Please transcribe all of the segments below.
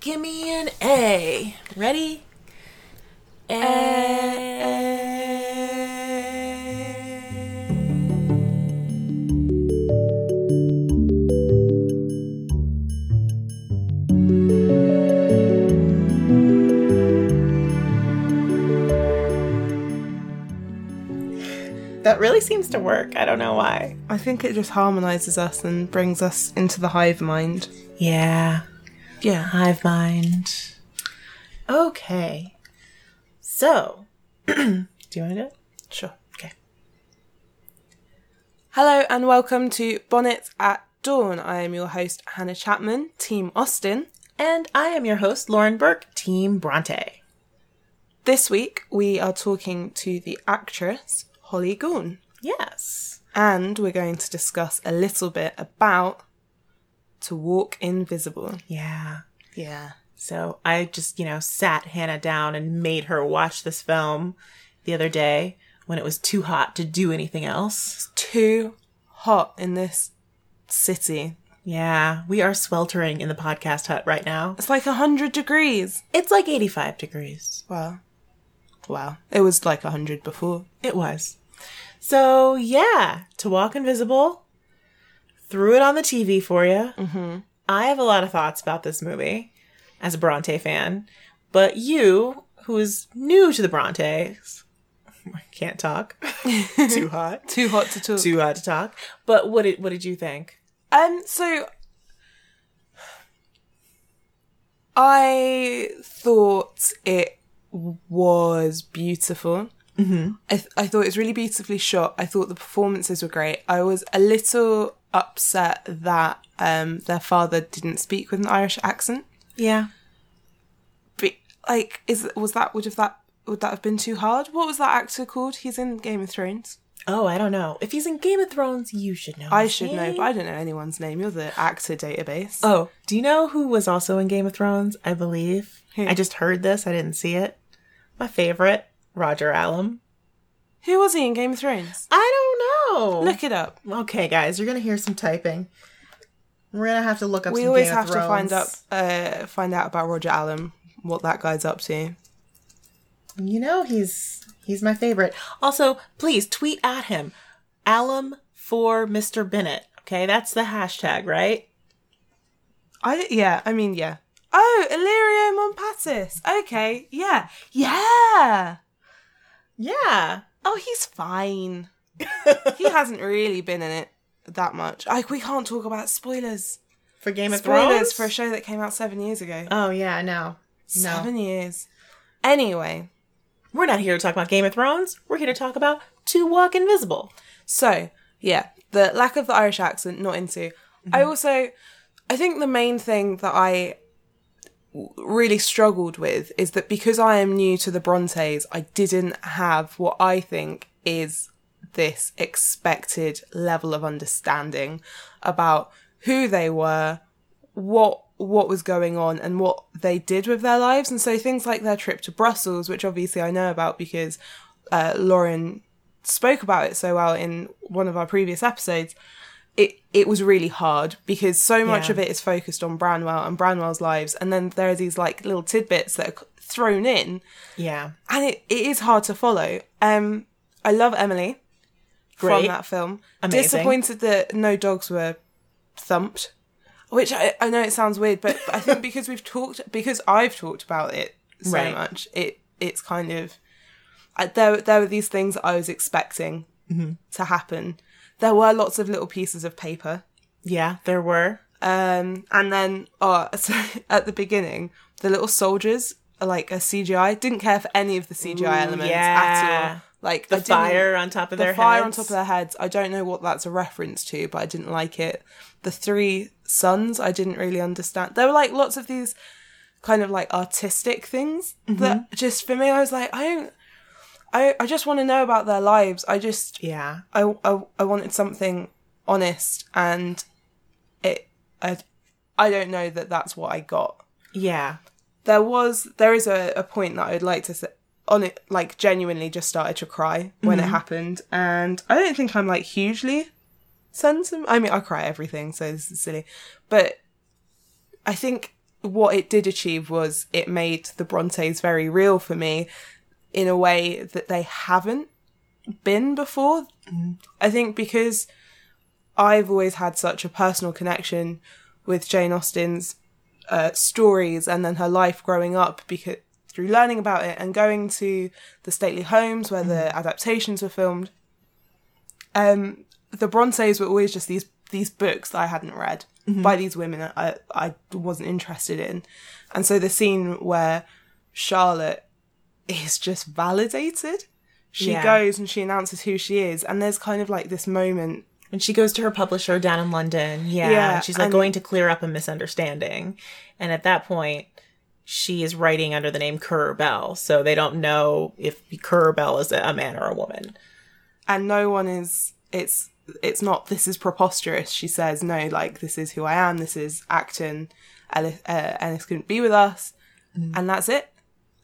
Give me an A. Ready? A. That really seems to work. I don't know why. I think it just harmonizes us and brings us into the hive mind. Yeah. Yeah. Hive mind. Okay. So, do you want to do it? Sure. Okay. Hello and welcome to Bonnets at Dawn. I am your host, Hannah Chapman, Team Austen. And I am your host, Lauren Burke, Team Bronte. This week we are talking to the actress Holly Goon. Yes. And we're going to discuss a little bit about To Walk Invisible. Yeah. Yeah. So I just, you know, sat Hannah down and made her watch this film the other day when it was too hot to do anything else. Too hot in this city. Yeah, we are sweltering in the podcast hut right now. It's like a hundred degrees. It's like 85 degrees. Wow. Wow. It was like a hundred before. It was. So, yeah, To Walk Invisible, threw it on the TV for you. Mm-hmm. I have a lot of thoughts about this movie as a Bronte fan, but you, who is new to the Brontes, can't talk. Too hot. Too hot to talk. Too hot to talk. But what did what did you think? Um, so I thought it was beautiful. Mm-hmm. I, th- I thought it was really beautifully shot. I thought the performances were great. I was a little upset that um, their father didn't speak with an Irish accent. Yeah. But like, is was that would have that would that have been too hard? What was that actor called? He's in Game of Thrones. Oh, I don't know. If he's in Game of Thrones, you should know. I should know, name. but I don't know anyone's name. You're the actor database. Oh, do you know who was also in Game of Thrones? I believe. Who? I just heard this. I didn't see it. My favorite, Roger Allam. Who was he in Game of Thrones? I don't know. Look it up. Okay, guys, you're gonna hear some typing. We're gonna have to look up. We some always Game have to find up, uh, find out about Roger Allam, what that guy's up to. You know he's he's my favorite. Also, please tweet at him, Allam for Mr. Bennet. Okay, that's the hashtag, right? I yeah, I mean yeah. Oh, Illyrio Montpatis. Okay, yeah, yeah. Yeah. Oh, he's fine. he hasn't really been in it that much. Like we can't talk about spoilers. For Game of Spoilers Thrones. for a show that came out seven years ago. oh yeah, no, no. Seven years. Anyway, We're not here to talk about Game of Thrones. We're here to talk about To Walk Invisible. So, yeah, the lack of the Irish accent, not into. I mm-hmm. also, I think the main thing that I really struggled with is that because I am new to the Brontes, I didn't have what I think is this expected level of understanding about who they were, what what was going on and what they did with their lives. And so things like their trip to Brussels which obviously I know about because uh, Lauren spoke about it so well in one of our previous episodes it it was really hard because so much Yeah. of it is focused on Branwell and Branwell's lives and then there are these like little tidbits that are thrown in Yeah. and it, it is hard to follow um I love Emily from that film Amazing. disappointed that no dogs were thumped which I, I know it sounds weird but I think because we've talked because I've talked about it so Right. much it it's kind of there there were these things I was expecting Mm-hmm. to happen there were lots of little pieces of paper Yeah, there were. um and then oh so at the beginning the little soldiers are like a CGI didn't care for any of the CGI elements at yeah. all like The fire on top of the their fire on heads. top of their heads. I don't know what that's a reference to, but I didn't like it. The three sons, I didn't really understand. There were like lots of these kind of like artistic things Mm-hmm. that just for me, I was like, I don't. I, I just want to know about their lives. I just Yeah. I, I, I wanted something honest, and it I, I don't know that that's what I got. Yeah. There was there is a, a point that I would like to say on it like genuinely just started to cry when it mm-hmm. happened and I don't think I'm like hugely sensitive. I mean I cry everything so this is silly. But I think what it did achieve was it made the Brontes very real for me in a way that they haven't been before. I think because I've always had such a personal connection with Jane Austen's uh, stories and then her life growing up because through learning about it and going to the stately homes where the adaptations were filmed. Um, the Brontes were always just these these books that I hadn't read by these women that I I wasn't interested in, and so the scene where Charlotte is just validated. She Yeah. goes and she announces who she is, and there's kind of like this moment When she goes to her publisher down in London, yeah, Yeah, and she's like and- going to clear up a misunderstanding. And at that point, she is writing under the name Currer Bell, so they don't know if Currer Bell is a man or a woman. and no one is it's it's not this is preposterous she says no like this is who i am this is acton ellis, uh, ellis couldn't be with us and that's it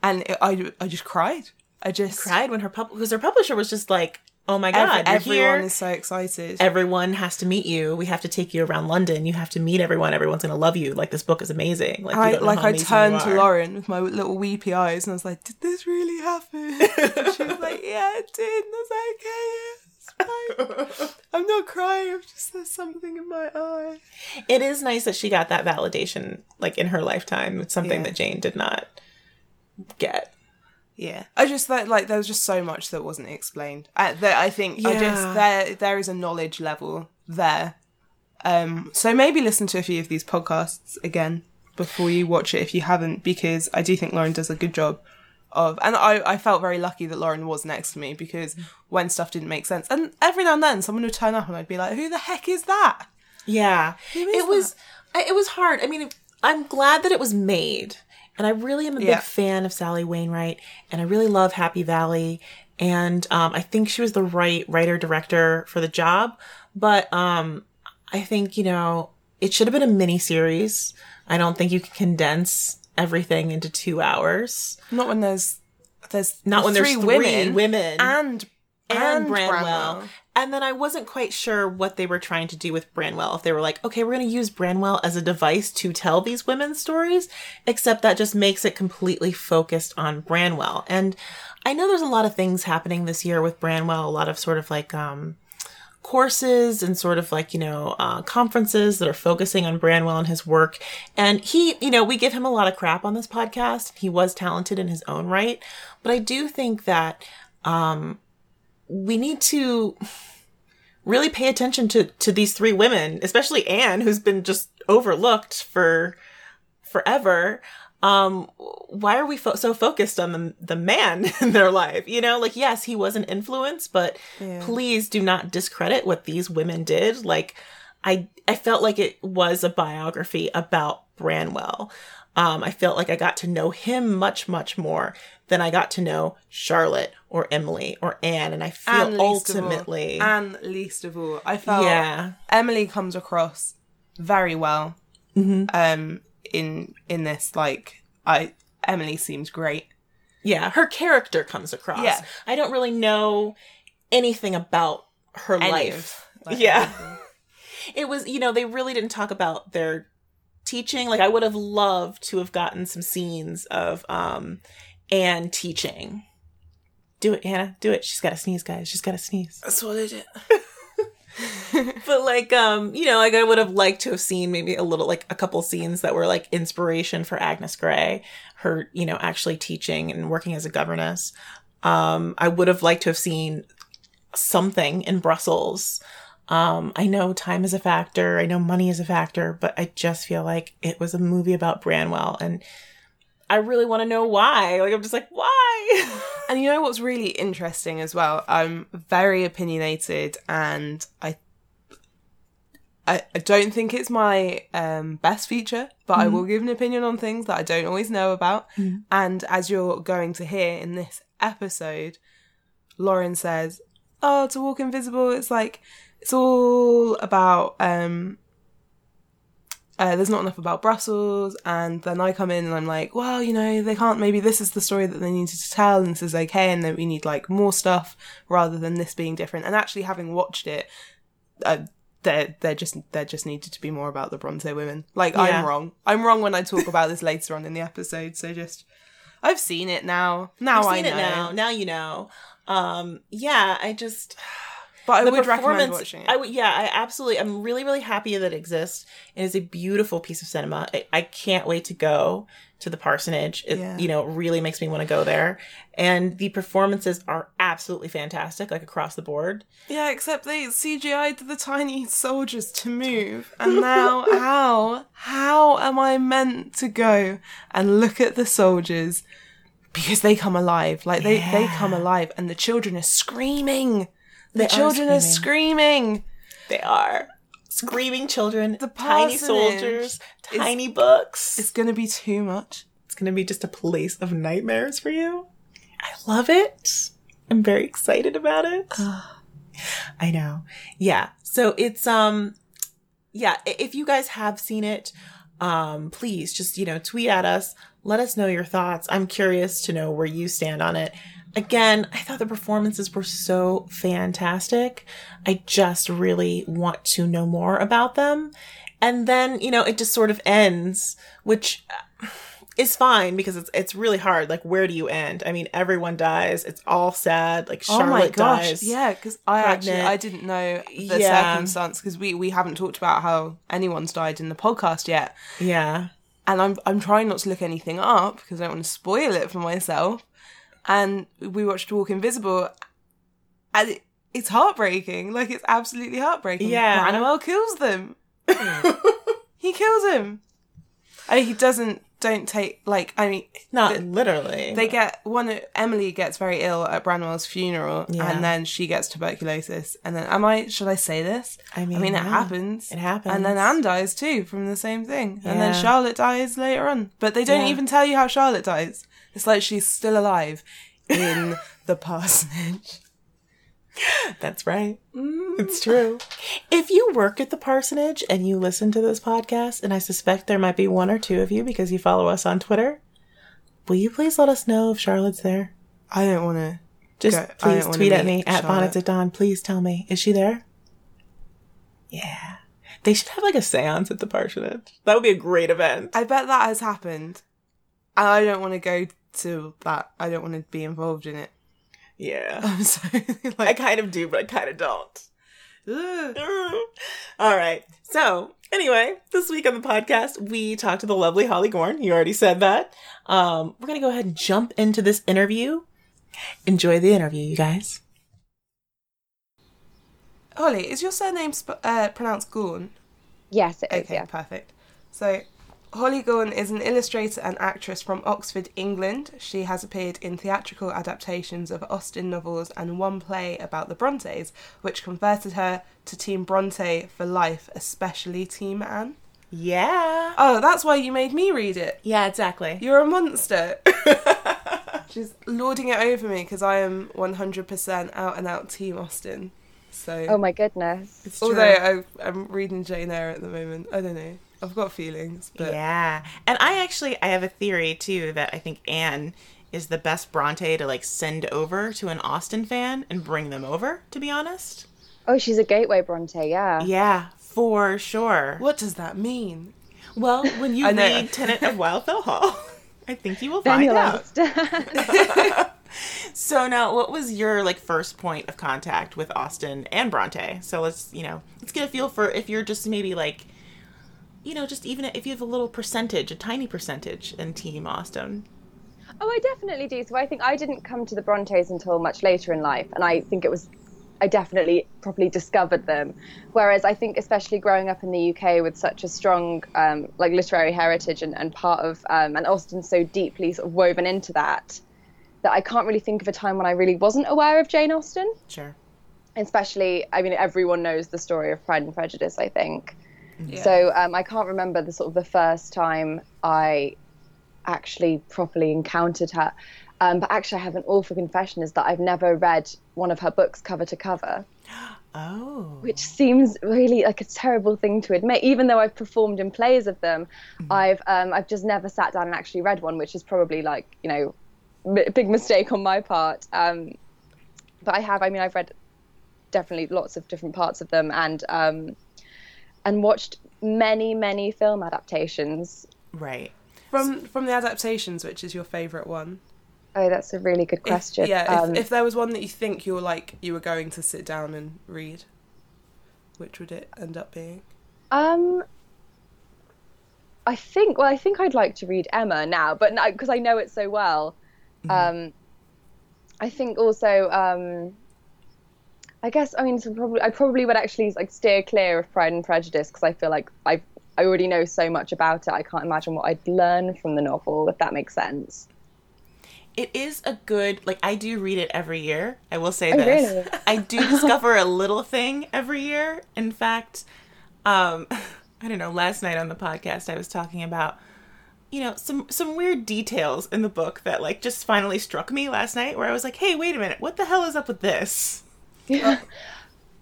and it, i i just cried i just Cried when her pub because her publisher was just like, "Oh my god, you're everyone here. is so excited everyone has to meet you. We have to take you around London. You have to meet everyone. Everyone's gonna love you. Like this book is amazing. Like I, like I turned to. Lauren with my little weepy eyes and I was like, "Did this really happen?" she was like, "Yeah, it did." And I was like, "Okay, it's fine. I'm not crying. I'm just there's something in my eye." It is nice that she got that validation like in her lifetime. It's something Yeah. that Jane did not get. Yeah, I just thought like there was just so much that wasn't explained. I, that I think I just there there is a knowledge level there. Um, so maybe listen to a few of these podcasts again before you watch it if you haven't, because I do think Lauren does a good job of. And I I felt very lucky that Lauren was next to me because when stuff didn't make sense, and every now and then someone would turn up and I'd be like, "Who the heck is that?" Yeah, is it was. It was hard. I mean, I'm glad that it was made, and I really am a Yeah. big fan of Sally Wainwright, and I really love Happy Valley, and um, I think she was the right writer director for the job. But um, I think you know it should have been a mini series. I don't think you can condense everything into two hours. Not when there's there's Not when there's three three women, women. and and, and Branwell. And then I wasn't quite sure what they were trying to do with Branwell. If they were like, okay, we're going to use Branwell as a device to tell these women's stories, except that just makes it completely focused on Branwell. And I know there's a lot of things happening this year with Branwell, a lot of sort of like, um, courses and sort of like, you know, uh, conferences that are focusing on Branwell and his work. And he, you know, we give him a lot of crap on this podcast. He was talented in his own right. But I do think that, um, we need to really pay attention to to these three women, especially Anne, who's been just overlooked for forever. Um, why are we fo- so focused on the the man in their life? You know, like yes, he was an influence, but please do not discredit what these women did. Like, I I felt like it was a biography about Branwell. Um, I felt like I got to know him much, much more than I got to know Charlotte or Emily or Anne. And I feel and of all- ultimately, and least of all, I felt yeah, Emily comes across very well. Mm-hmm. Um, in in this, like I Emily seems great. yeah, her character comes across. Yeah. I don't really know anything about her Any life. of, like, yeah. It was, you know, they really didn't talk about their teaching. Like I would have loved to have gotten some scenes of um Anne teaching. Do it, Hannah. Do it. She's got to sneeze, guys. She's got to sneeze. I swallowed it. but like um you know like i would have liked to have seen maybe a little like a couple scenes that were like inspiration for agnes grey her you know actually teaching and working as a governess um i would have liked to have seen something in brussels um i know time is a factor. I know money is a factor but i just feel like it was a movie about branwell and i really want to know why. Like i'm just like why? And you know what's really interesting as well? I'm very opinionated, and I, I, I don't think it's my um, best feature, but I will give an opinion on things that I don't always know about. And as you're going to hear in this episode, Lauren says, "Oh, to walk invisible, it's like it's all about um, uh, there's not enough about Brussels, and then I come in and I'm like, well, you know, they can't. Maybe this is the story that they needed to tell, and this is okay, and then we need like more stuff rather than this being different. And actually, having watched it, uh, there there just there just needed to be more about the Bronte women. Like Yeah. I'm wrong. I'm wrong when I talk about this later on in the episode. So just I've seen it now. Now I've I know. it now. Now you know. Um, yeah, I just But I the would recommend performance- watching it. I would, yeah, I absolutely. I'm really, really happy that it exists. It is a beautiful piece of cinema. I, I can't wait to go to the parsonage. It, Yeah. you know, really makes me want to go there. And the performances are absolutely fantastic, like across the board. yeah, except they CGI'd the tiny soldiers to move. And now how how am I meant to go and look at the soldiers because they come alive. Like they they come alive and the children are screaming. The They are children are screaming. They are screaming children, The tiny soldiers, is- tiny books. It's gonna be too much. It's going to be just a place of nightmares for you. I love it. I'm very excited about it. I know. Yeah. So it's um yeah, if you guys have seen it, um please just, you know, tweet at us, let us know your thoughts. I'm curious to know where you stand on it. Again, I thought the performances were so fantastic. I just really want to know more about them. And then, you know, it just sort of ends, which uh, is fine because it's it's really hard. Like, where do you end? I mean, everyone dies. It's all sad. Like Charlotte oh my gosh, dies. yeah, because I actually. I didn't know the Yeah. circumstance because we we haven't talked about how anyone's died in the podcast yet, Yeah. and I'm I'm trying not to look anything up because I don't want to spoil it for myself. And we watched Walk Invisible, and it, it's heartbreaking. Like it's absolutely heartbreaking. Yeah. Branwell kills them. he kills him. I mean, he doesn't. Don't take like I mean Not the- literally. they get one Emily gets very ill at Branwell's funeral Yeah. and then she gets tuberculosis and then am I should I say this? I mean, I mean it happens. It happens. And then Anne dies too from the same thing. And then Charlotte dies later on. But they don't Yeah. even tell you how Charlotte dies. It's like she's still alive in the parsonage. That's right. Mm. It's true. If you work at the parsonage and you listen to this podcast, and I suspect there might be one or two of you because you follow us on Twitter, will you please let us know if Charlotte's there? I don't want to Just Go- please tweet at me at Bonnets at Dawn. Please tell me. Is she there? Yeah. They should have like a seance at the parsonage. That would be a great event. I bet that has happened. I don't want to go to that. I don't want to be involved in it. yeah. I'm sorry. I kind of do, but I kind of don't. All right. So, anyway, this week on the podcast, we talked to the lovely Holly Gorn. You already said that. Um, we're going to go ahead and jump into this interview. Enjoy the interview, you guys. Holly, is your surname sp- uh, pronounced Gorn? Yes, it is. Okay, Yeah. perfect. So, Holly Gorn is an illustrator and actress from Oxford, England. She has appeared in theatrical adaptations of Austen novels and one play about the Brontes, which converted her to Team Bronte for life, especially Team Anne. Yeah. Oh, that's why you made me read it. Yeah, exactly. You're a monster. She's lording it over me because I am 100% out and out Team Austen. So, Oh my goodness. It's although I, I'm reading Jane Eyre at the moment, I don't know. I've got feelings, but yeah. And I actually, I have a theory too that I think Anne is the best Bronte to like send over to an Austen fan and bring them over, to be honest. Oh, she's a gateway Bronte. Yeah. Yeah, for sure. what does that mean? Well, when you I read Tenant of Wildfell Hall, I think you will Then find out. So now, what was your like first point of contact with Austen and Bronte? So let's you know let's get a feel for if you're just maybe like, you know, just even if you have a little percentage, a tiny percentage in Team Austen. Oh, I definitely do. So I think I didn't come to the Brontes until much later in life, and I think it was I definitely properly discovered them. Whereas I think, especially growing up in the UK with such a strong um, like literary heritage and, and part of um, and Austen so deeply sort of woven into that, that I can't really think of a time when I really wasn't aware of Jane Austen. Sure. Especially, I mean, everyone knows the story of Pride and Prejudice. I think. Yeah. So um, I can't remember the sort of the first time I actually properly encountered her. Um, but actually, I have an awful confession: is that I've never read one of her books cover to cover, Oh. which seems really like a terrible thing to admit. Even though I've performed in plays of them, I've um, I've just never sat down and actually read one, which is probably like you know, a big mistake on my part. Um, but I have. I mean, I've read definitely lots of different parts of them, and um, and watched many, many film adaptations. Right. From from the adaptations, which is your favourite one? Oh, that's a really good If- question. yeah, if, Um, if there was one that you think you're like you were going to sit down and read, which would it end up being? Um, I think. Well, I think I'd like to read Emma now, but because I know it so well. Um, I think also. Um, I guess I mean, so probably I probably would actually like steer clear of Pride and Prejudice because I feel like I I already know so much about it. I can't imagine what I'd learn from the novel, if that makes sense. It is a good like I do read it every year. I will say Oh, this. really? I do discover a little thing every year. In fact, um I don't know, last night on the podcast I was talking about you know, some some weird details in the book that like just finally struck me last night where I was like, "Hey, wait a minute. What the hell is up with this?"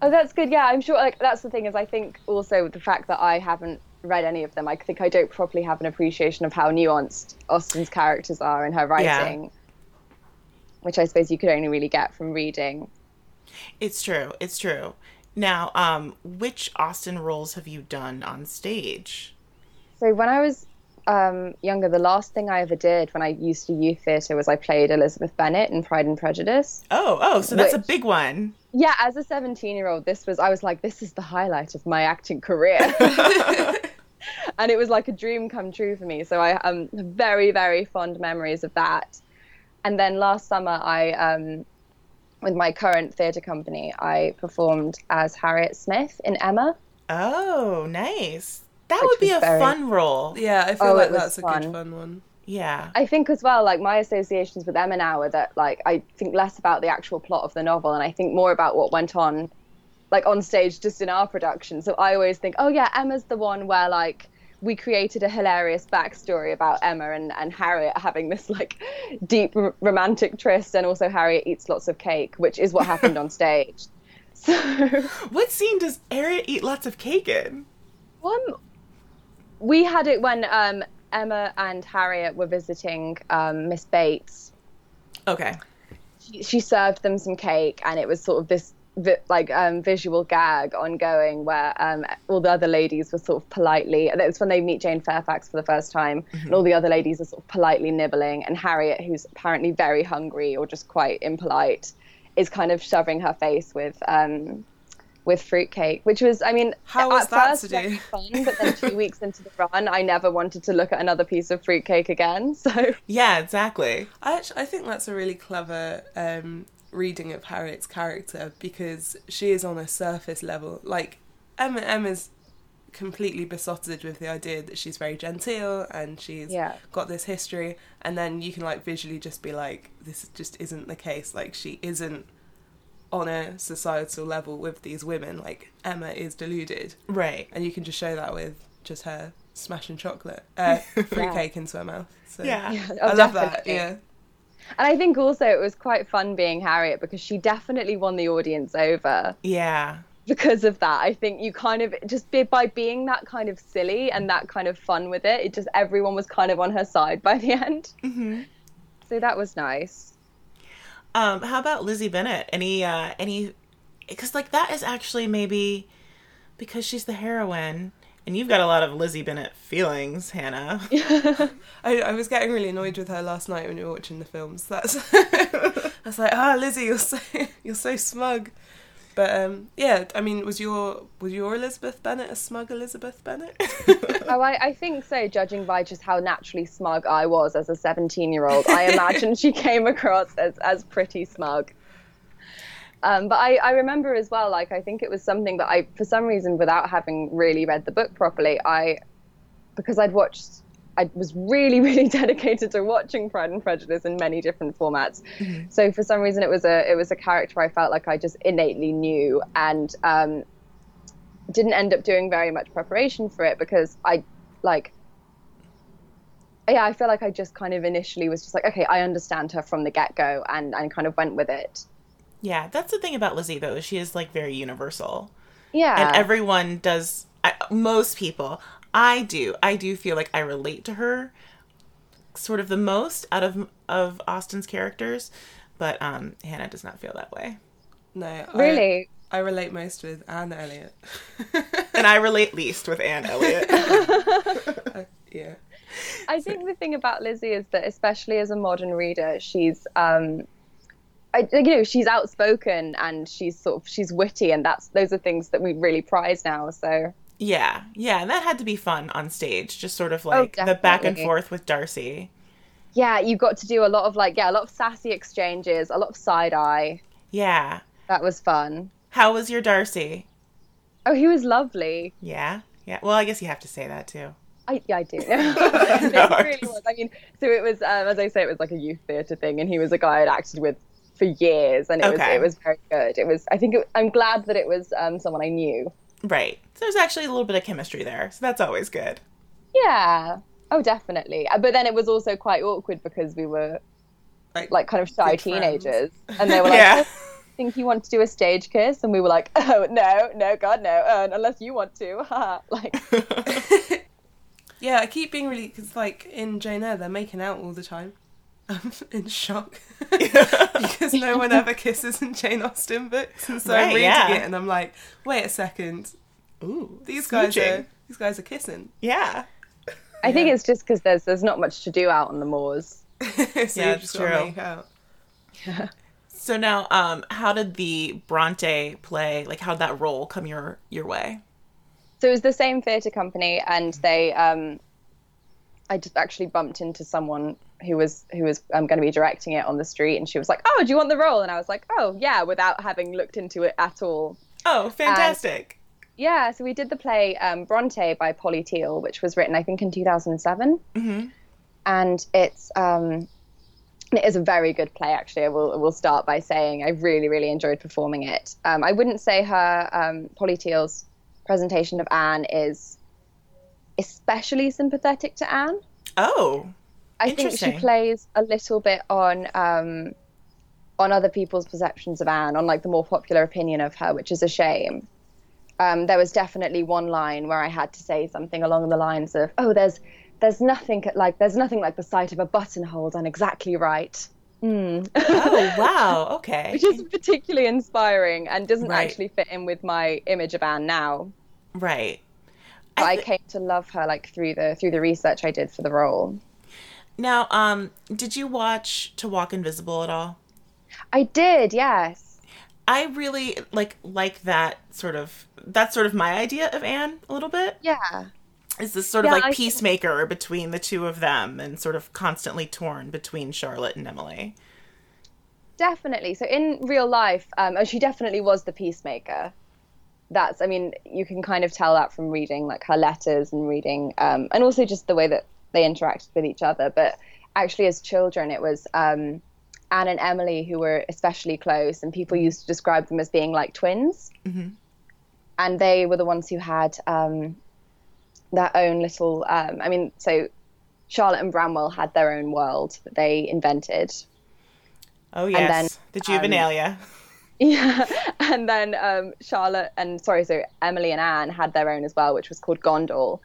Oh, that's good. Yeah, I'm sure. Like that's the thing is, I think also the fact that I haven't read any of them, I think I don't properly have an appreciation of how nuanced Austen's characters are in her writing, which I suppose you could only really get from reading. It's true. It's true. Now, um which Austen roles have you done on stage? So when I was um, younger, the last thing I ever did when I used to youth theatre was I played Elizabeth Bennet in Pride and Prejudice. Oh, oh, so that's a big one. Yeah, as a 17 year old, this was, I was like, this is the highlight of my acting career. and it was like a dream come true for me. So I um, have very, very fond memories of that. And then last summer, I, um, with my current theatre company, I performed as Harriet Smith in Emma. Oh, nice. That would be a very- fun role. Yeah, I feel Oh, like it was that's a good fun one. Yeah. I think as well, like my associations with Emma now are that like I think less about the actual plot of the novel and I think more about what went on like on stage just in our production. So I always think, oh yeah, Emma's the one where like we created a hilarious backstory about Emma and, and Harriet having this like deep r- romantic tryst and also Harriet eats lots of cake, which is what happened on stage. So What scene does Harriet eat lots of cake in? Um, we had it when um, Emma and Harriet were visiting um, Miss Bates. Okay. She, she served them some cake, and it was sort of this vi- like um, visual gag ongoing where um, all the other ladies were sort of politely. and It's when they meet Jane Fairfax for the first time, and all the other ladies are sort of politely nibbling, and Harriet, who's apparently very hungry or just quite impolite, is kind of shoving her face with. Um, with fruitcake, which was, I mean, How was at that first to do? fun, but then two weeks into the run, I never wanted to look at another piece of fruitcake again. So Yeah, exactly. I actually, I think that's a really clever um, reading of Harriet's character because she is on a surface level. Like Emma, Emma's completely besotted with the idea that she's very genteel and she's Yeah. got this history, and then you can like visually just be like, this just isn't the case. Like she isn't on a societal level with these women. Like Emma is deluded, Right. and you can just show that with just her smashing chocolate, uh, fruitcake into her mouth. So Yeah. Oh, I love that. Yeah. And I think also it was quite fun being Harriet because she definitely won the audience over Yeah. because of that. I think you kind of just be, by being that kind of silly and that kind of fun with it, it just everyone was kind of on her side by the end. Mhm. So that was nice. Um, how about Lizzie Bennet? Any uh any because like that is actually maybe because she's the heroine and you've got a lot of Lizzie Bennet feelings, Hannah. I, I was getting really annoyed with her last night when we were watching the films. That's I was like, ah, Lizzie, you're so you're so smug. But um, yeah, I mean, was your was your Elizabeth Bennet a smug Elizabeth Bennet? Oh, I, I think so, judging by just how naturally smug I was as a 17 year old. I imagine she came across as, as pretty smug. Um, but I, I remember as well, like, I think it was something that I, for some reason, without having really read the book properly, I, because I'd watched, I was really, really dedicated to watching Pride and Prejudice in many different formats. So for some reason, it was a, it was a character I felt like I just innately knew and um, didn't end up doing very much preparation for it because I, like, yeah, I feel like I just kind of initially was just like, okay, I understand her from the get go, and and kind of went with it. yeah, that's the thing about Lizzie though. She is like very universal. Yeah, and everyone does I, most people i do i do feel like i relate to her sort of the most out of of austen's characters but um hannah does not feel that way no, I- really. I relate most with Anne Elliot. and I relate least with Anne Elliot. yeah. I think the thing about Lizzie is that, especially as a modern reader, she's, um, I, you know, she's outspoken and she's sort of she's witty, and that's those are things that we really prize now. So yeah, yeah, and that had to be fun on stage, just sort of like the back and forth with Darcy. yeah, you got to do a lot of like yeah, a lot of sassy exchanges, a lot of side eye. Yeah. That was fun. How was your Darcy? Oh, he was lovely. Yeah. Yeah. Well, I guess you have to say that too. I, yeah, I do. No, it really was. I mean, so it was, um, as I say, it was like a youth theatre thing, and he was a guy I'd acted with for years, and it was Okay. it was very good. It was. I think it, I'm glad that it was um, someone I knew. Right. So there's actually a little bit of chemistry there, so that's always good. Yeah. Oh, definitely. Uh, But then it was also quite awkward because we were like kind of shy Good friends. teenagers, and they were like, Yeah. "Oh, "Think you want to do a stage kiss?" And we were like, "Oh no, no, God no, uh, unless you want to." haha." like, Yeah, I keep being really because like in Jane Eyre they're making out all the time. I'm in shock because no one ever kisses in Jane Austen books, and so I'm Right, reading yeah. it and I'm like, wait a second, Ooh, these guys are these guys are kissing. Yeah. I think it's just because there's there's not much to do out on the moors. so Yeah, you just gotta true. make out. So now, um, how did the Bronte play? Like, how'd that role come your your way? So it was the same theatre company, and they, um, I just actually bumped into someone who was who was um, going to be directing it on the street, and she was like, "Oh, do you want the role?" And I was like, "Oh, yeah," without having looked into it at all. Oh, fantastic! Yeah, so we did the play um, Bronte by Polly Teale, which was written, I think, in 2007. hmm And it's um, it is a very good play, actually. I will, I will start by saying I really, really enjoyed performing it. Um, I wouldn't say her, um, Polly Teale's presentation of Anne is especially sympathetic to Anne. Oh, I think she plays a little bit on um, on other people's perceptions of Anne, on like the more popular opinion of her, which is a shame. Um, there was definitely one line where I had to say something along the lines of, "Oh, there's there's nothing like there's nothing like the sight of a buttonhole done exactly right." Mm. oh, wow. Okay. Which is particularly inspiring and doesn't Right. actually fit in with my image of Anne now. right. But I thi- came to love her like through the through the research I did for the role. Now, um, did you watch To Walk Invisible at all? I did, yes. I really like like that sort of that's sort of my idea of Anne a little bit. Yeah. Is this sort Yeah, of like I- peacemaker between the two of them and sort of constantly torn between Charlotte and Emily. Definitely. So in real life, um, and she definitely was the peacemaker. That's, I mean, you can kind of tell that from reading like her letters and reading, um, and also just the way that they interacted with each other. But actually, as children, it was um, Anne and Emily who were especially close, and people used to describe them as being like twins. And they were the ones who had um, their own little. Um, I mean, so Charlotte and Branwell had their own world that they invented. Oh yes, then, the juvenilia. Yeah, and then um, Charlotte and sorry, so Emily and Anne had their own as well, which was called Gondal,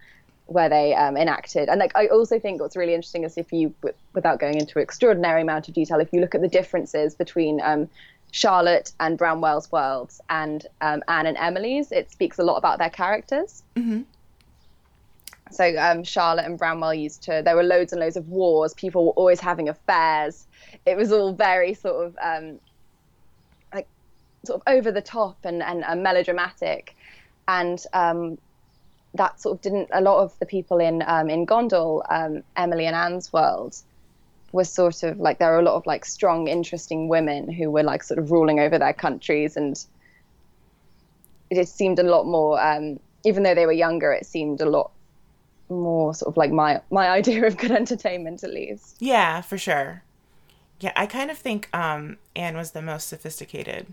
where they um, enacted. And like, I also think what's really interesting is if you, w- without going into extraordinary amount of detail, if you look at the differences between um, Charlotte and Branwell's worlds and um, Anne and Emily's, it speaks a lot about their characters. Mhm. So um, Charlotte and Branwell used to. There were loads and loads of wars. People were always having affairs. It was all very sort of um, like sort of over the top and and, and melodramatic, and um, that sort of didn't. A lot of the people in um, in Gondal, um, Emily and Anne's world, were sort of like there were a lot of like strong, interesting women who were like sort of ruling over their countries, and it seemed a lot more. Um, even though they were younger, it seemed a lot more sort of like my my idea of good entertainment at least. Yeah, for sure. Yeah, I kind of think um, Anne was the most sophisticated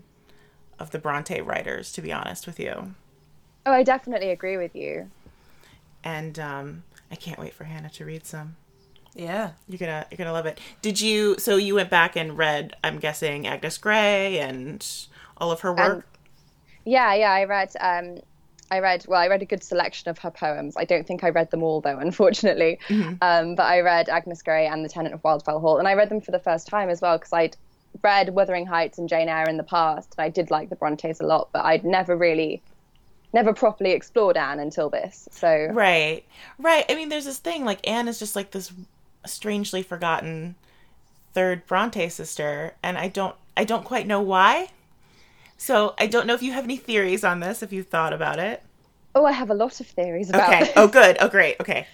of the Bronte writers, to be honest with you. Oh, I definitely agree with you. And um, I can't wait for Hannah to read some. Yeah. You're gonna you're gonna love it. Did you? So you went back and read? I'm guessing Agnes Grey and all of her work. Yeah, yeah, I read um I read well, I read a good selection of her poems. I don't think I read them all though, unfortunately. Um, but I read Agnes Grey and The Tenant of Wildfell Hall, and I read them for the first time as well because I'd read Wuthering Heights and Jane Eyre in the past, and I did like the Brontes a lot, but I'd never really, never properly explored Anne until this. So Right. Right. I mean, there's this thing like Anne is just like this strangely forgotten third Bronte sister, and I don't I don't quite know why. So I don't know if you have any theories on this, if you've thought about it. Oh, I have a lot of theories about Okay. this. Oh, good. Oh, great. Okay.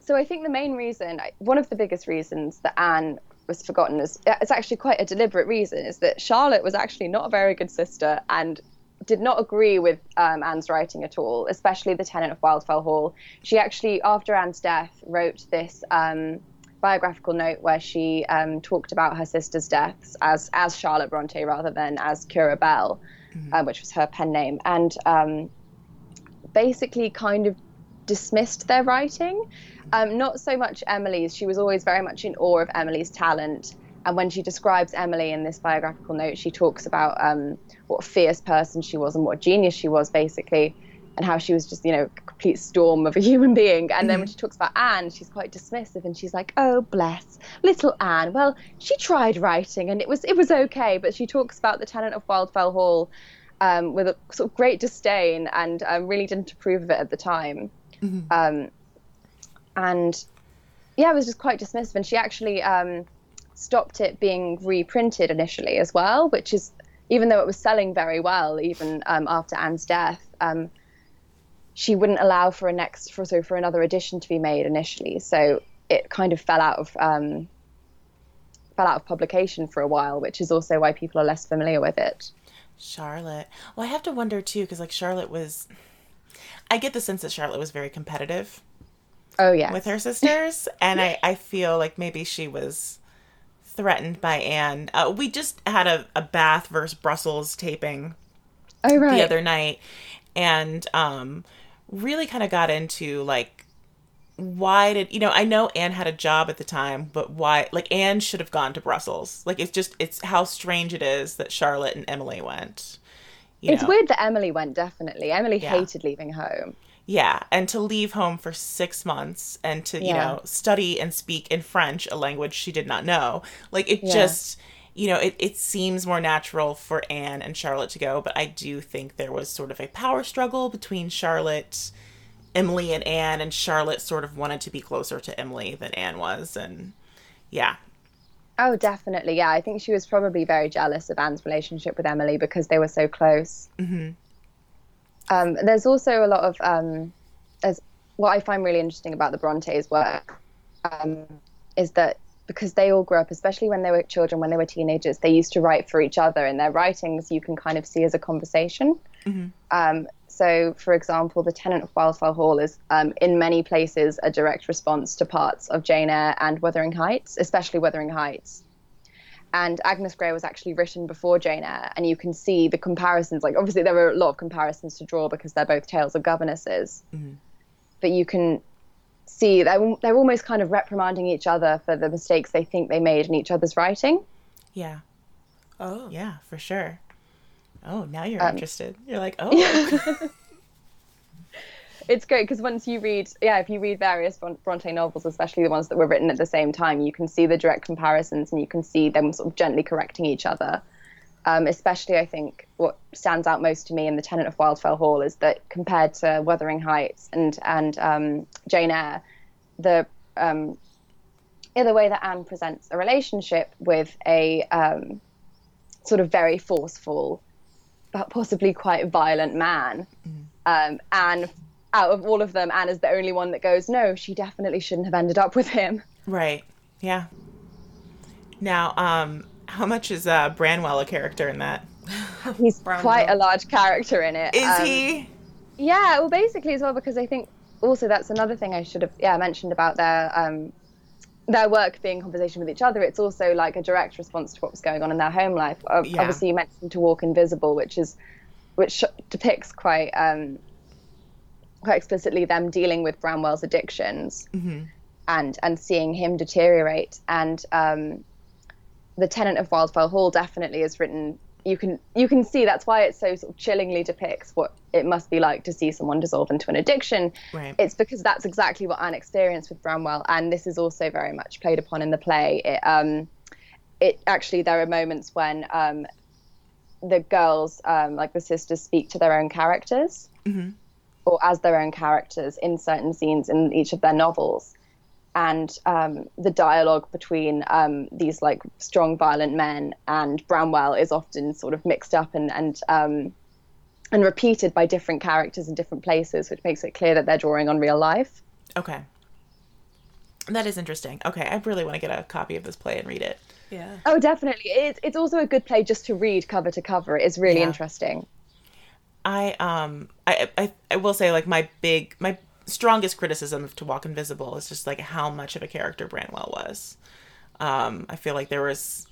So I think the main reason, one of the biggest reasons that Anne was forgotten is uh, it's actually quite a deliberate reason is that Charlotte was actually not a very good sister and did not agree with um, Anne's writing at all, especially the tenant of Wildfell Hall. She actually, after Anne's death, wrote this um, biographical note where she um, talked about her sister's deaths as as Charlotte Bronte rather than as Currer Bell, uh, which was her pen name, and um, basically kind of dismissed their writing. Um, not so much Emily's. She was always very much in awe of Emily's talent. And when she describes Emily in this biographical note, she talks about um, what a fierce person she was and what a genius she was, basically, and how she was just, you know, a complete storm of a human being. And then when she talks about Anne, she's quite dismissive, and she's like, "Oh, bless little Anne. Well, she tried writing, and it was it was okay." But she talks about the tenant of Wildfell Hall um, with a sort of great disdain, and um, really didn't approve of it at the time. Um, and yeah, it was just quite dismissive. And she actually um, stopped it being reprinted initially as well, which is even though it was selling very well, even um, after Anne's death, um, she wouldn't allow for a next for so for another edition to be made initially. So it kind of fell out of um, fell out of publication for a while, which is also why people are less familiar with it. Charlotte. Well, I have to wonder too, because like Charlotte was. I get the sense that Charlotte was very competitive Oh yeah, with her sisters, and I, I feel like maybe she was threatened by Anne. Uh, we just had a, a Bath versus Brussels taping oh right. the other night and um really kind of got into like why did you know i know anne had a job at the time but why like anne should have gone to brussels like it's just it's how strange it is that charlotte and emily went you It's know? weird that Emily went. Definitely, Emily Yeah. hated leaving home. Yeah and to leave home for six months and to you know study and speak in french a language she did not know like it Yeah. just you know it, it seems more natural for anne and charlotte to go but i do think there was sort of a power struggle between charlotte emily and anne and charlotte sort of wanted to be closer to emily than anne was and yeah Oh, definitely. Yeah, I think she was probably very jealous of Anne's relationship with Emily because they were so close. Mm-hmm. Um, there's also a lot of um, as what I find really interesting about the Brontes' work um, is that because they all grew up, especially when they were children, when they were teenagers, they used to write for each other, and their writings you can kind of see as a conversation. Um, so, for example, The Tenant of Wildfell Hall is, um, in many places, a direct response to parts of Jane Eyre and Wuthering Heights, especially Wuthering Heights. And Agnes Grey was actually written before Jane Eyre, and you can see the comparisons. Like, obviously, there are a lot of comparisons to draw because they're both tales of governesses. But you can see they're, they're almost kind of reprimanding each other for the mistakes they think they made in each other's writing. yeah Oh. yeah for sure oh now you're Um, interested you're like oh it's great because once you read, yeah, if you read various Bronte novels, especially the ones that were written at the same time, you can see the direct comparisons and you can see them sort of gently correcting each other. Um, especially, I think what stands out most to me in The Tenant of Wildfell Hall is that compared to Wuthering Heights and and um, Jane Eyre, the um, the way that Anne presents a relationship with a um, sort of very forceful, but possibly quite violent man, um, Anne out of all of them, Anne is the only one that goes, no, she definitely shouldn't have ended up with him. Right. Yeah. Now, um, how much is uh, Branwell a character in that? He's Brown quite a large character in it. Is Um, he? Yeah, well, basically as well because I think also that's another thing I should have yeah mentioned about their um, their work being conversation with each other. It's also like a direct response to what was going on in their home life. Ob- Yeah. Obviously, you mentioned To Walk Invisible, which is which depicts quite um, quite explicitly them dealing with Branwell's addictions and and seeing him deteriorate. And um, the Tenant of Wildfell Hall definitely is written. You can you can see that's why it so sort of chillingly depicts what it must be like to see someone dissolve into an addiction. Right. It's because that's exactly what Anne experienced with Branwell, and this is also very much played upon in the play. It, um, it actually there are moments when um, the girls, um, like the sisters, speak to their own characters, or as their own characters in certain scenes in each of their novels. And um, the dialogue between um, these like strong, violent men and Branwell is often sort of mixed up and and um, and repeated by different characters in different places, which makes it clear that they're drawing on real life. Okay. That is interesting. Okay, I really want to get a copy of this play and read it. Yeah. Oh, definitely. It's it's also a good play just to read cover to cover. It is really Yeah. interesting. I um I, I I will say like my big my strongest criticism of To Walk Invisible is just like how much of a character Branwell was. Um, I feel like there was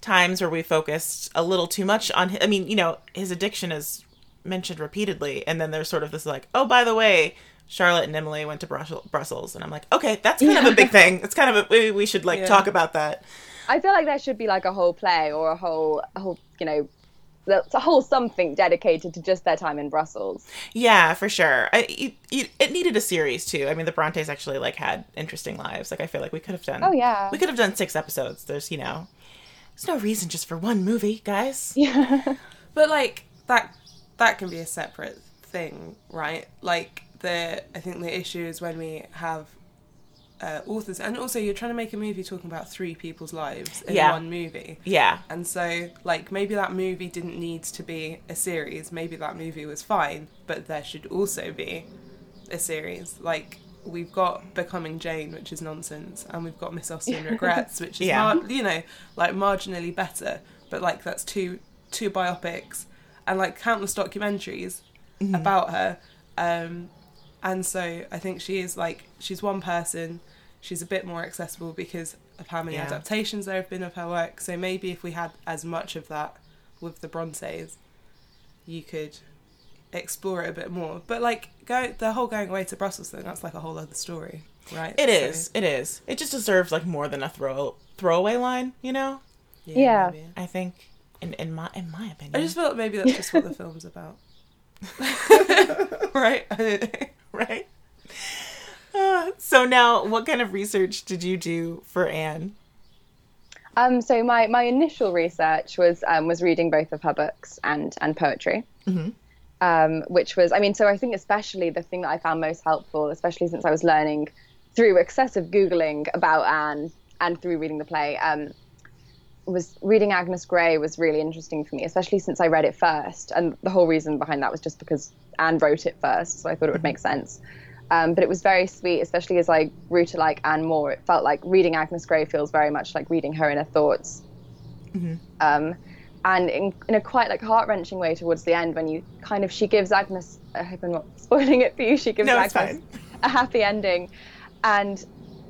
times where we focused a little too much on. hi- I mean, you know, his addiction is mentioned repeatedly, and then there's sort of this like, oh, by the way, Charlotte and Emily went to Brussels, Brussels, and I'm like, okay, that's kind of a big thing. It's kind of a we, we should like Yeah. talk about that. I feel like there should be like a whole play or a whole a whole you know, that's a whole something dedicated to just their time in Brussels. Yeah, for sure. I, it, it, it needed a series too. I mean, the Brontes actually like had interesting lives. Like I feel like we could have done. Oh, yeah. we could have done six episodes. There's you know, there's no reason just for one movie, guys. Yeah. but like that that can be a separate thing, right? Like the I think the issue is when we have uh, authors, and also you're trying to make a movie talking about three people's lives in Yeah. one movie. Yeah, And so, like, maybe that movie didn't need to be a series. Maybe that movie was fine, but there should also be a series. Like, we've got Becoming Jane, which is nonsense, and we've got Miss Austen Regrets, which is, Yeah. mar- you know, like marginally better. But like, that's two two biopics and like countless documentaries about her. Um, and so I think she is like she's one person. She's a bit more accessible because of how many Yeah. adaptations there have been of her work. So maybe if we had as much of that with the Brontes, you could explore it a bit more. But like go the whole going away to Brussels thing, that's like a whole other story, right? it So, is. It is. It just deserves like more than a throw throwaway line. You know, Yeah. maybe. I think in in my in my opinion. I just feel like maybe that's just what the film's about. right? right. Uh, so now, what kind of research did you do for Anne? Um, so my, my initial research was um, was reading both of her books and and poetry, um, which was I mean so I think especially the thing that I found most helpful, especially since I was learning through excessive googling about Anne and through reading the play, um, was reading Agnes Grey was really interesting for me, especially since I read it first, and the whole reason behind that was just because Anne wrote it first, so I thought it would make sense. Um, but it was very sweet, especially as I grew to like Anne more. It felt like reading Agnes Grey feels very much like reading her inner thoughts. Um, and in, in a quite like heart wrenching way towards the end, when you kind of she gives Agnes, I hope I'm not spoiling it for you. She gives No, Agnes a happy ending, and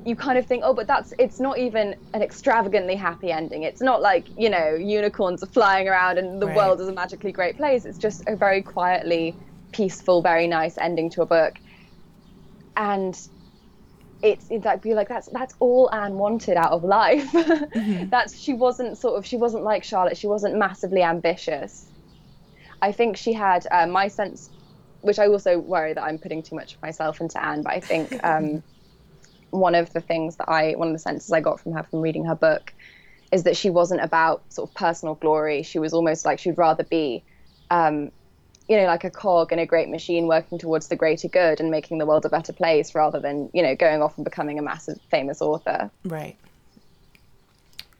you kind of think, oh, but that's it's not even an extravagantly happy ending. It's not like you know unicorns are flying around and the Right. world is a magically great place. It's just a very quietly peaceful, very nice ending to a book, and it's it's like be like that's that's all Anne wanted out of life. that's she wasn't sort of she wasn't like Charlotte. She wasn't massively ambitious. I think she had uh, my sense, which I also worry that I'm putting too much of myself into Anne. But I think um, one of the things that I one of the senses I got from her from reading her book is that she wasn't about sort of personal glory. She was almost like she'd rather be. Um, you know, like a cog in a great machine working towards the greater good and making the world a better place rather than, you know, going off and becoming a massive famous author. Right.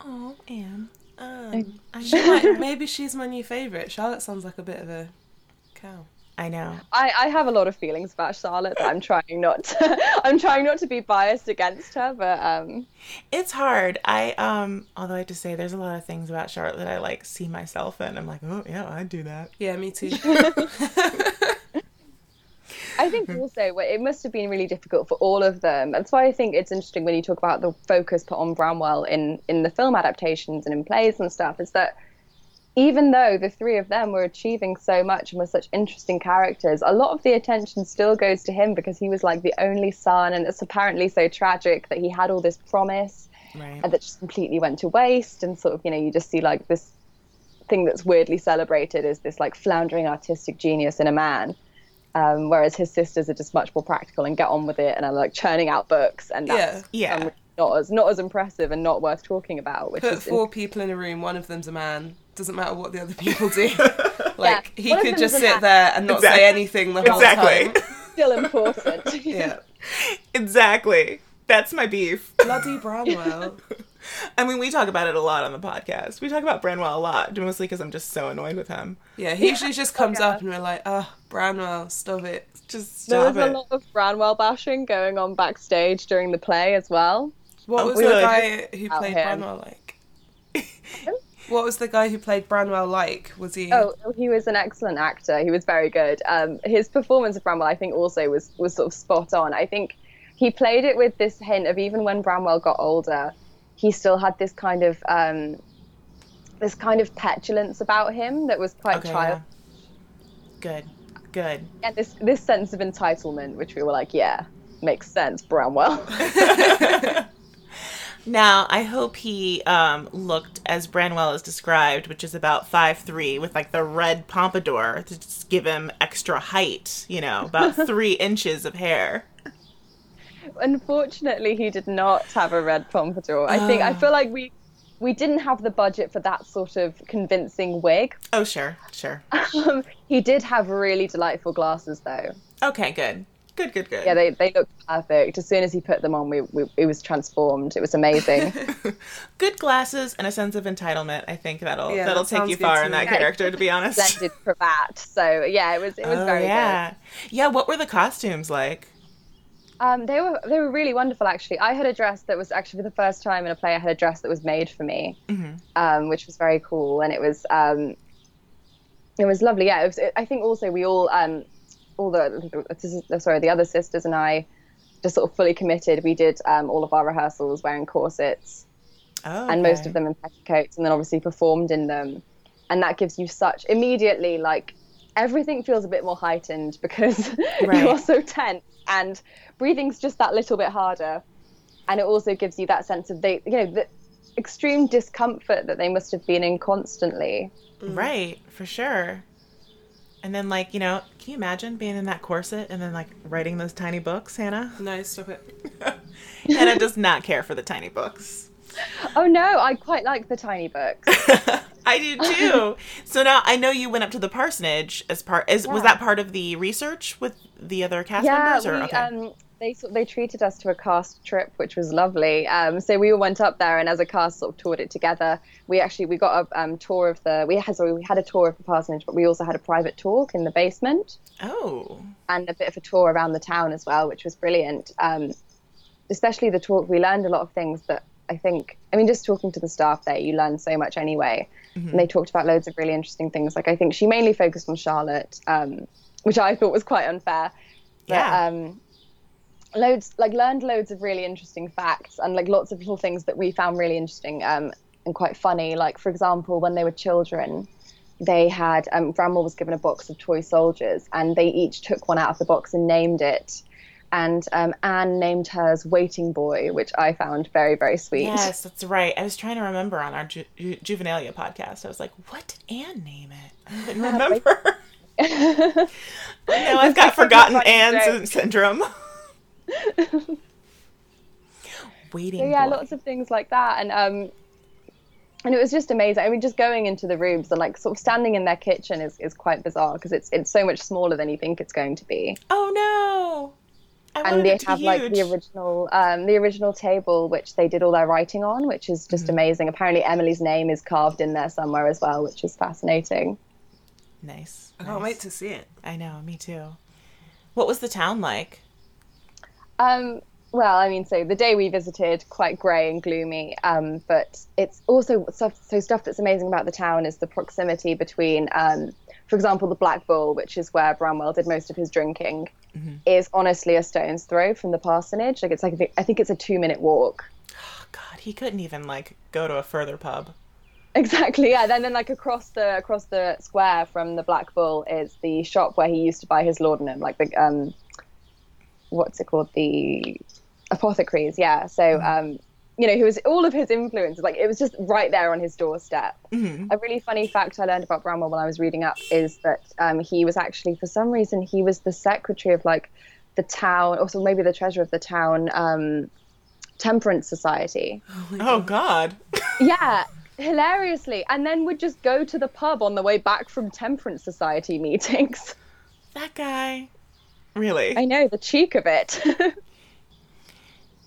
Oh, Anne. Um, I She might, maybe she's my new favourite. Charlotte sounds like a bit of a cow. I know. I, I have a lot of feelings about Charlotte that I'm trying not to, I'm trying not to be biased against her, but um It's hard. I um although I have to say there's a lot of things about Charlotte that I like see myself in. I'm like, oh yeah, I'd do that. Yeah, me too. I think also well, it must have been really difficult for all of them. That's why I think it's interesting when you talk about the focus put on Branwell in in the film adaptations and in plays and stuff. Is that even though the three of them were achieving so much and were such interesting characters, a lot of the attention still goes to him because he was like the only son, and it's apparently so tragic that he had all this promise Right. and that just completely went to waste. And sort of, you know, you just see like this thing that's weirdly celebrated is this like floundering artistic genius in a man. Um, whereas his sisters are just much more practical and get on with it and are like churning out books and that's Yeah. um, not as not as impressive and not worth talking about. Which Put is four people in a room, one of them's a man. Doesn't matter what the other people do. like he one could just sit man. there and not Exactly. say anything the whole Exactly. time. still important. Yeah. exactly. That's my beef. Bloody Branwell. I mean, we talk about it a lot on the podcast. We talk about Branwell a lot, mostly because I'm just so annoyed with him. Yeah, he usually just comes oh, Yeah. up and we're like, oh, Branwell, stop it. Just There was it. a lot of Branwell bashing going on backstage during the play as well. What was the guy who played him. Branwell like? what was the guy who played Branwell like? Was he? Oh, he was an excellent actor. He was very good. Um, his performance of Branwell, I think, also was was sort of spot on. I think he played it with this hint of even when Branwell got older, he still had this kind of um, this kind of petulance about him that was quite Okay, child yeah. Good. Good. and this this sense of entitlement, which we were like, yeah, makes sense, Branwell. Now, I hope he um, looked as Branwell is described, which is about five three, with like the red pompadour to just give him extra height. You know, about three inches of hair. Unfortunately, he did not have a red pompadour. I think I feel like we we didn't have the budget for that sort of convincing wig. Oh, sure, sure. Um, he did have really delightful glasses, though. Okay, good, good, good, good. Yeah, they, they looked perfect. As soon as he put them on, we, we it was transformed. It was amazing. good glasses and a sense of entitlement. I think that'll Yeah, that'll that take you far in that Yeah. character. To be honest. Splendid cravat. So yeah, it was it was Oh, very yeah, yeah. What were the costumes like? Um, they were they were really wonderful actually. I had a dress that was actually for the first time in a play. I had a dress that was made for me, um, which was very cool, and it was um, it was lovely. Yeah, it was, I think also we all um, all the sorry the other sisters and I just sort of fully committed. We did um, all of our rehearsals wearing corsets. Oh, and most of them in petticoats, and then obviously performed in them. And that gives you such immediately like everything feels a bit more heightened because Right. you're so tense and breathing's just that little bit harder. And it also gives you that sense of they, you know, the extreme discomfort that they must have been in constantly. Right, for sure. And then, like, you know, can you imagine being in that corset and then, like, writing those tiny books, Hannah? No, stop it. Hannah does not care for the tiny books. Oh no, I quite like the tiny books. I do too. so now I know you went up to the parsonage as part. Is was that part of the research with the other cast yeah, members? Or we, okay, um, they they treated us to a cast trip, which was lovely. Um, so we all went up there, and as a cast, sort of toured it together. We actually we got a um, tour of the we had sorry we had a tour of the parsonage, but we also had a private talk in the basement oh, and a bit of a tour around the town as well, which was brilliant. Um, especially the talk, we learned a lot of things that I think. I mean, just talking to the staff there, you learn so much anyway. And they talked about loads of really interesting things. Like I think she mainly focused on Charlotte, um, which I thought was quite unfair. But, Yeah. Um, loads like learned loads of really interesting facts and like lots of little things that we found really interesting um, and quite funny. Like for example, when they were children, they had um, Branwell was given a box of toy soldiers, and they each took one out of the box and named it. And um, Anne named hers Waiting Boy, which I found very, very sweet. yes, that's right. I was trying to remember on our Ju- Ju- Juvenilia podcast. I was like, what did Anne name it? I couldn't remember. no, I've got forgotten Anne syndrome. Waiting. So yeah, boy. lots of things like that, and um, and it was just amazing. I mean, just going into the rooms and like sort of standing in their kitchen is, is quite bizarre because it's it's so much smaller than you think it's going to be. Oh no! I and they it to be have like the original um, the original table which they did all their writing on, which is just Mm-hmm. amazing. Apparently, Emily's name is carved in there somewhere as well, which is fascinating. Nice. I can't wait to see it. I know, me too. What was the town like? Um, well, I mean, so the day we visited, quite grey and gloomy. Um, but it's also stuff. So stuff that's amazing about the town is the proximity between, um, for example, the Black Bull, which is where Branwell did most of his drinking, is honestly a stone's throw from the parsonage. Like it's like I think it's a two-minute walk. Oh, God, he couldn't even like go to a further pub. Exactly. Yeah. Then, then like across the across the square from the Black Bull is the shop where he used to buy his laudanum, like the um, what's it called, the apothecaries. Yeah. So um, you know, he was all of his influences. Like it was just right there on his doorstep. A really funny fact I learned about Branwell when I was reading up is that um, he was actually, for some reason, he was the secretary of like the town, or so maybe the treasurer of the town. Um, Temperance Society. Oh God. Yeah, hilariously. And then would just go to the pub on the way back from Temperance Society meetings. that guy. Really? I know, the cheek of it.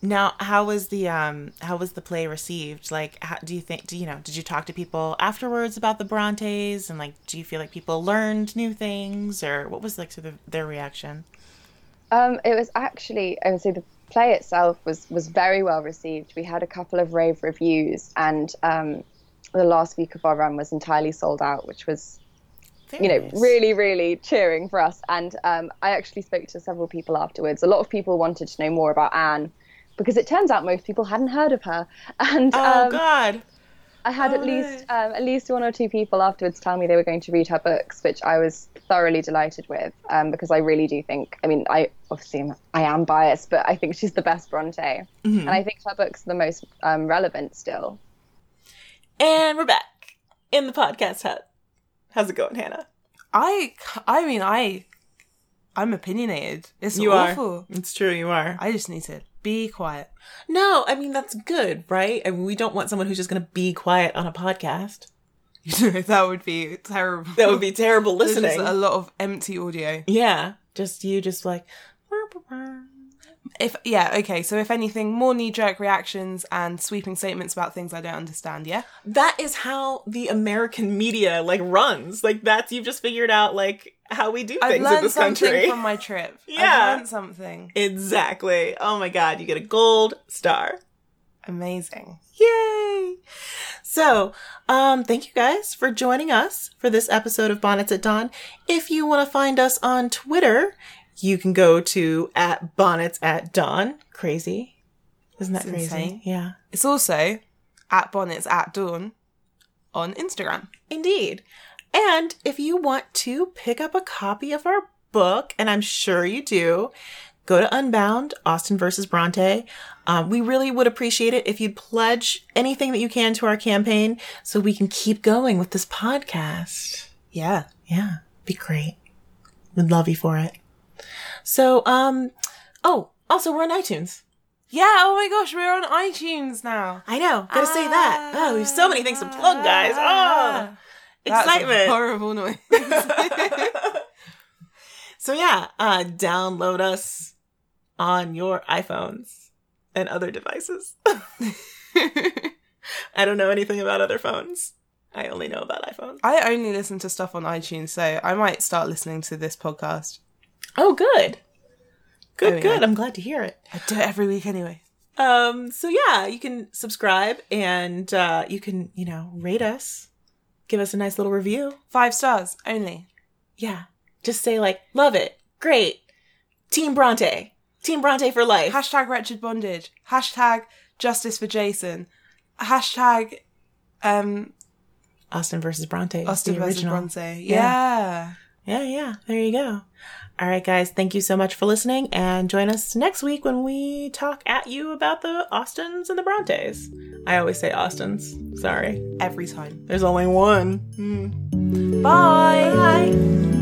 Now, how was the um how was the play received? Like, how, do you think? Do you know? Did you talk to people afterwards about the Brontes, and like, do you feel like people learned new things, or what was like sort of their reaction? Um, it was actually, I would say, the play itself was was very well received. We had a couple of rave reviews, and um, the last week of our run was entirely sold out, which was, Very you know, nice. really, really cheering for us. And um, I actually spoke to several people afterwards. A lot of people wanted to know more about Anne, because it turns out most people hadn't heard of her. And Oh um, God. I had Oh, at least um, at least one or two people afterwards tell me they were going to read her books, which I was thoroughly delighted with um, because I really do think. I mean, I obviously am, I am biased, but I think she's the best Bronte, and I think her books are the most um, relevant still. And we're back in the podcast hut. How's it going, Hannah? I, I mean, I, I'm opinionated. It's You awful. are. It's true. You are. I just need to be quiet. No, I mean that's good, right? I mean, we don't want someone who's just going to be quiet on a podcast. that would be terrible. That would be terrible listening. a lot of empty audio. yeah, just you, just like. If yeah, okay. So if anything, more knee jerk reactions and sweeping statements about things I don't understand. Yeah. That is how the American media like runs. Like that's you've just figured out like how we do things in this something country. from my trip. Yeah. I've learned something. exactly. Oh my god, you get a gold star. Amazing. Yay! So, um, thank you guys for joining us for this episode of Bonnets at Dawn. If you want to find us on Twitter, you can go to at Bonnets at Dawn. Crazy. Isn't that crazy? insane. Yeah. It's also at bonnets at dawn on Instagram. Indeed. And if you want to pick up a copy of our book, and I'm sure you do, go to Unbound, Austen versus Bronte. Um, we really would appreciate it if you'd pledge anything that you can to our campaign so we can keep going with this podcast. Yeah. Yeah, be great. We'd love you for it. So, um, oh, also we're on iTunes. Yeah. Oh my gosh, we're on iTunes now. I know, gotta say that. Oh, we have so many things to plug, guys. Oh, Ah. That's a excitement. horrible noise. So yeah, uh, download us on your iPhones and other devices. I don't know anything about other phones. I only know about iPhones. I only listen to stuff on iTunes, so I might start listening to this podcast. Oh, good. Good, good. I'm glad to hear it. I do it every week anyway. Um, so yeah, you can subscribe and uh, you can, you know, rate us. Give us a nice little review. Five stars only. Yeah. Just say like, love it. Great. Team Bronte. Team Bronte for life. Hashtag wretched bondage. Hashtag justice for Jason. Hashtag um Austen versus Bronte. Austen versus. Bronte. Yeah. Yeah, yeah. Yeah. There you go. All right, guys. Thank you so much for listening, and join us next week when we talk at you about the Austens and the Brontes. I always say Austens. Sorry. Every time. There's only one. Hmm. Bye. Bye.